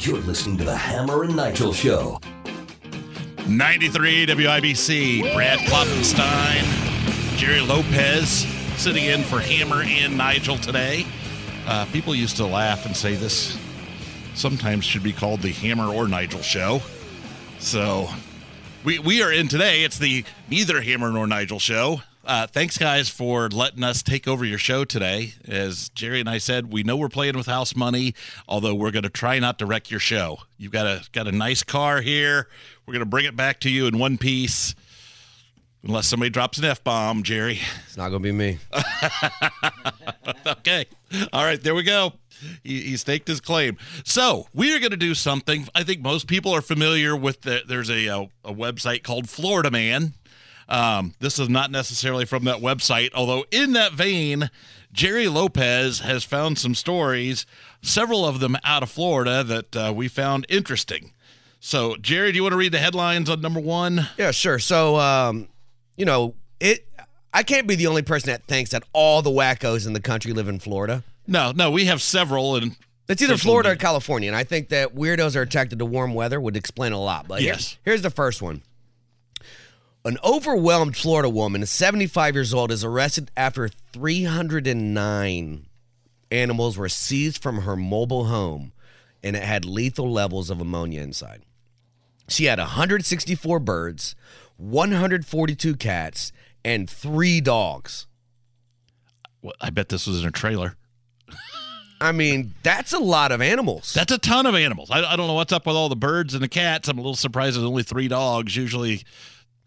You're listening to the Hammer and Nigel Show. 93 WIBC, Brad Klopfenstein, Jerry Lopez sitting in for Hammer and Nigel today. Uh, people used to laugh and say this sometimes should be called the Hammer or Nigel show. So we, we are in today. It's the neither Hammer nor Nigel show. Uh, thanks, guys, for letting us take over your show today. As Jerry and I said, we know we're playing with house money, although we're going to try not to wreck your show. You've got a got a nice car here. We're going to bring it back to you in one piece, unless somebody drops an f bomb, Jerry. It's not going to be me. okay, all right, there we go. He, he staked his claim. So we are going to do something. I think most people are familiar with. The, there's a, a a website called Florida Man. Um, this is not necessarily from that website, although in that vein, Jerry Lopez has found some stories, several of them out of Florida that uh, we found interesting. So, Jerry, do you want to read the headlines on number one? Yeah, sure. So, um, you know, it. I can't be the only person that thinks that all the wackos in the country live in Florida. No, no, we have several, and It's either Florida or. California, and I think that weirdos are attracted to warm weather would explain a lot. But Yes. here's the first one. An overwhelmed Florida woman, 75 years old, is arrested after 309 animals were seized from her mobile home and it had lethal levels of ammonia inside. She had 164 birds, 142 cats, and three dogs. well, I bet this was in a trailer. I mean, that's a lot of animals. That's a ton of animals. I, I don't know what's up with all the birds and the cats. I'm a little surprised there's only three dogs. Usually,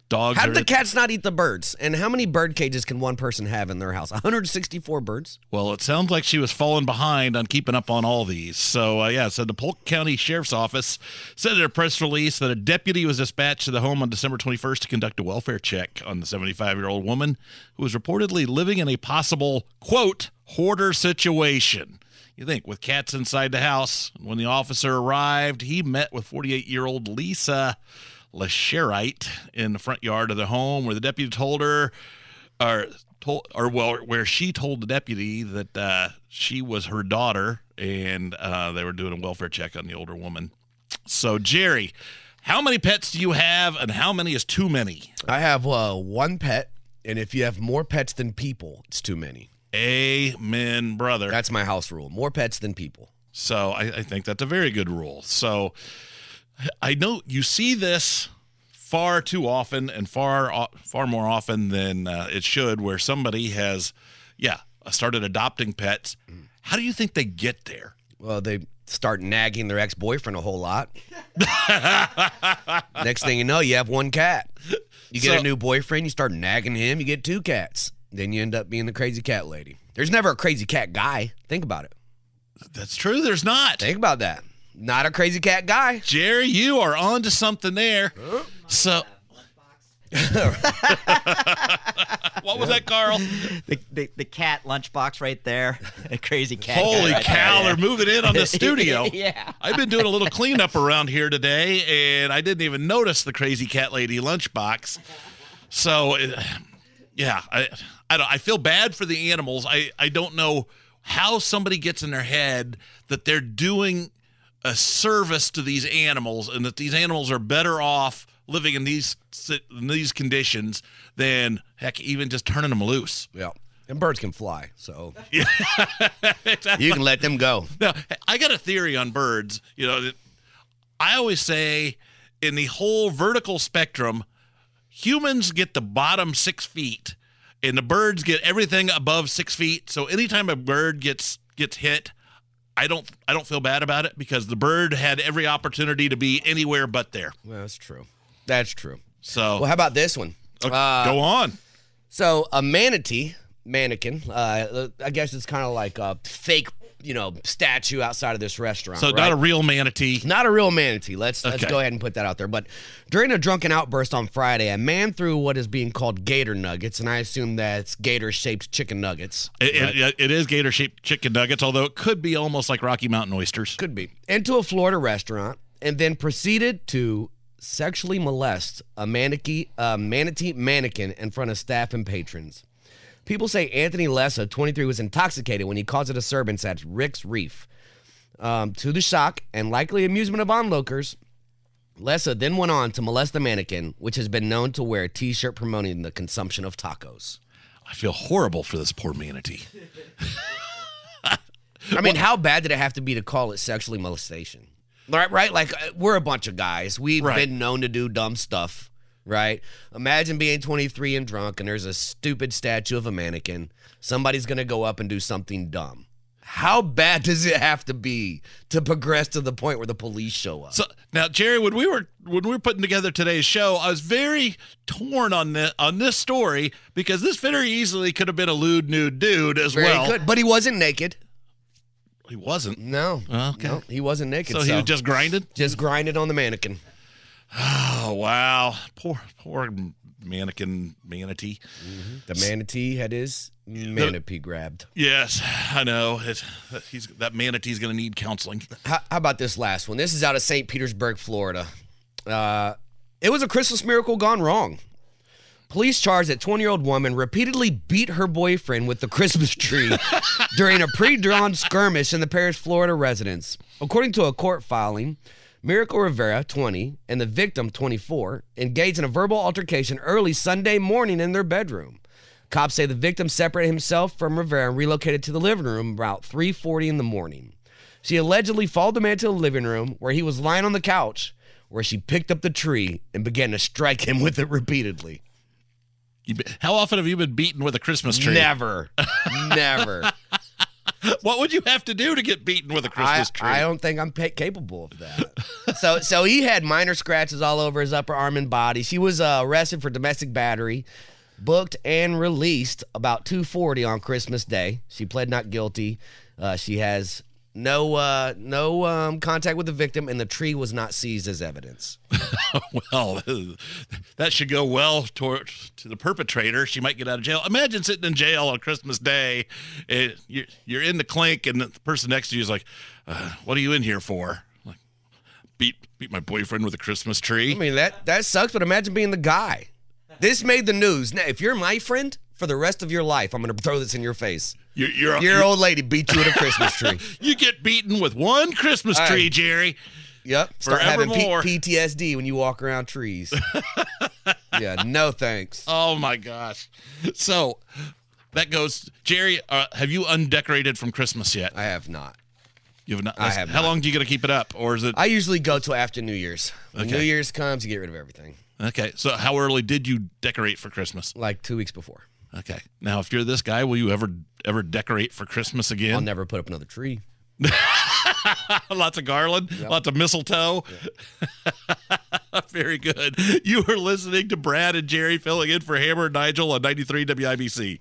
dogs. How did the cats not eat the birds? And how many bird cages can one person have in their house? 164 birds. Well, it sounds like she was falling behind on keeping up on all these. So, uh, yeah, so the Polk County Sheriff's Office said in a press release that a deputy was dispatched to the home on December 21st to conduct a welfare check on the 75 year old woman who was reportedly living in a possible, quote, hoarder situation. You think, with cats inside the house. When the officer arrived, he met with 48 year old Lisa Lasherite in the front yard of the home where the deputy told her or told or well where she told the deputy that uh, she was her daughter and uh, they were doing a welfare check on the older woman so jerry how many pets do you have and how many is too many I have uh, one pet, and if you have more pets than people, it's too many. amen brother That's my house rule. More pets than people. So I, I think that's a very good rule. So I know you see this far too often and far far more often than uh, it should, where somebody has, yeah, started adopting pets. How do you think they get there? Well, they start nagging their ex boyfriend a whole lot. Next thing you know, you have one cat. You get So- a new boyfriend, you start nagging him, you get two cats. Then you end up being the crazy cat lady. There's never a crazy cat guy. Think about it. That's true. There's not. Think about that. Not a crazy cat guy. Jerry, you are onto something there. So. what was that, Carl? the, the, the cat lunchbox right there. A crazy cat. Holy right cow, there. they're moving in on the studio. Yeah. I've been doing a little cleanup around here today, and I didn't even notice the crazy cat lady lunchbox. So, uh, yeah, I, I, don't, I feel bad for the animals. I, I don't know how somebody gets in their head that they're doing a service to these animals and that these animals are better off living in these in these conditions than heck even just turning them loose. Yeah. And birds can fly, so Exactly. you can let them go. Now, I got a theory on birds. You know, I always say in the whole vertical spectrum, humans get the bottom six feet, and the birds get everything above six feet. So anytime a bird gets gets hit, I don't I don't feel bad about it because the bird had every opportunity to be anywhere but there. Well, that's true. That's true. So Well, how about this one? Okay, Uh, go on. So a manatee mannequin, uh, I guess it's kind of like a fake, you know, statue outside of this restaurant. So right? not a real manatee. Not a real manatee. Let's let's go ahead and put that out there. But during a drunken outburst on Friday, a man threw what is being called gator nuggets, and I assume that's gator-shaped chicken nuggets. It, right? it, it is gator shaped chicken nuggets, although it could be almost like Rocky Mountain oysters. Could be. Into a Florida restaurant and then proceeded to sexually molest a manatee, a manatee mannequin in front of staff and patrons. People say Anthony Lessa, 23, was intoxicated when he caused a disturbance at Rick's Reef. Um, to the shock and likely amusement of onlookers, Lessa then went on to molest the mannequin, which has been known to wear a t shirt promoting the consumption of tacos. I feel horrible for this poor manatee. I mean, how bad did it have to be to call it sexually molestation? Right, right. Like uh, we're a bunch of guys. We've Right. been known to do dumb stuff. Right. Imagine being 23 and drunk, and there's a stupid statue of a mannequin. Somebody's gonna go up and do something dumb. How bad does it have to be to progress to the point where the police show up? So now, Jerry, when we were when we were putting together today's show, I was very torn on this on this story because this very easily could have been a lewd nude dude as Very well. good, but he wasn't naked. He wasn't. No, oh, Okay. no, he wasn't naked. So So, he was just grinded. just grinded on the mannequin. Oh wow, poor poor mannequin manatee. The manatee had his manatee grabbed. Yes, I know. It, he's that manatee's going to need counseling. How, how about this last one? This is out of St. Petersburg, Florida. Uh, it was a Christmas miracle gone wrong. Police charged that 20 year old woman repeatedly beat her boyfriend with the Christmas tree during a pre drawn skirmish in the Paris, Florida residence. According to a court filing, Miracle Rivera, 20, and the victim, 24, engaged in a verbal altercation early Sunday morning in their bedroom. Cops say the victim separated himself from Rivera and relocated to the living room about 3:40 in the morning. She allegedly followed the man to the living room where he was lying on the couch, where she picked up the tree and began to strike him with it repeatedly. You be- How often have you been beaten with a Christmas tree? Never, never. What would you have to do to get beaten with a Christmas tree? I don't think I'm pa- capable of that. so, so he had minor scratches all over his upper arm and body. She was uh, arrested for domestic battery, booked and released about 2:40 on Christmas Day. She pled not guilty. Uh, she has no uh, no um, contact with the victim, and the tree was not seized as evidence. well, that should go well toward to the perpetrator. She might get out of jail. Imagine sitting in jail on Christmas Day. and you're, you're in the clink, and the person next to you is like, uh, "What are you in here for?" Like, beat beat my boyfriend with a Christmas tree. I mean that that sucks, but imagine being the guy. This made the news. Now, if you're my friend for the rest of your life, I'm going to throw this in your face. You're, you're, Your you're- old lady beat you with a Christmas tree. you get beaten with one Christmas tree, Jerry. Yep. Start having P- Forevermore. PTSD when you walk around trees. yeah, no thanks. Oh my gosh! So that goes, Jerry. Uh, have you undecorated from Christmas yet? I have not. You have not. I have How not. long do you got to keep it up, or is it I usually go till after New Year's. When Okay. New Year's comes, you get rid of everything. okay? So how early did you decorate for Christmas? Like two weeks before. Okay. Now, if you're this guy, will you ever ever decorate for Christmas again? I'll never put up another tree. lots of garland, lots of mistletoe. Very good. You are listening to Brad and Jerry filling in for Hammer and Nigel on 93 WIBC.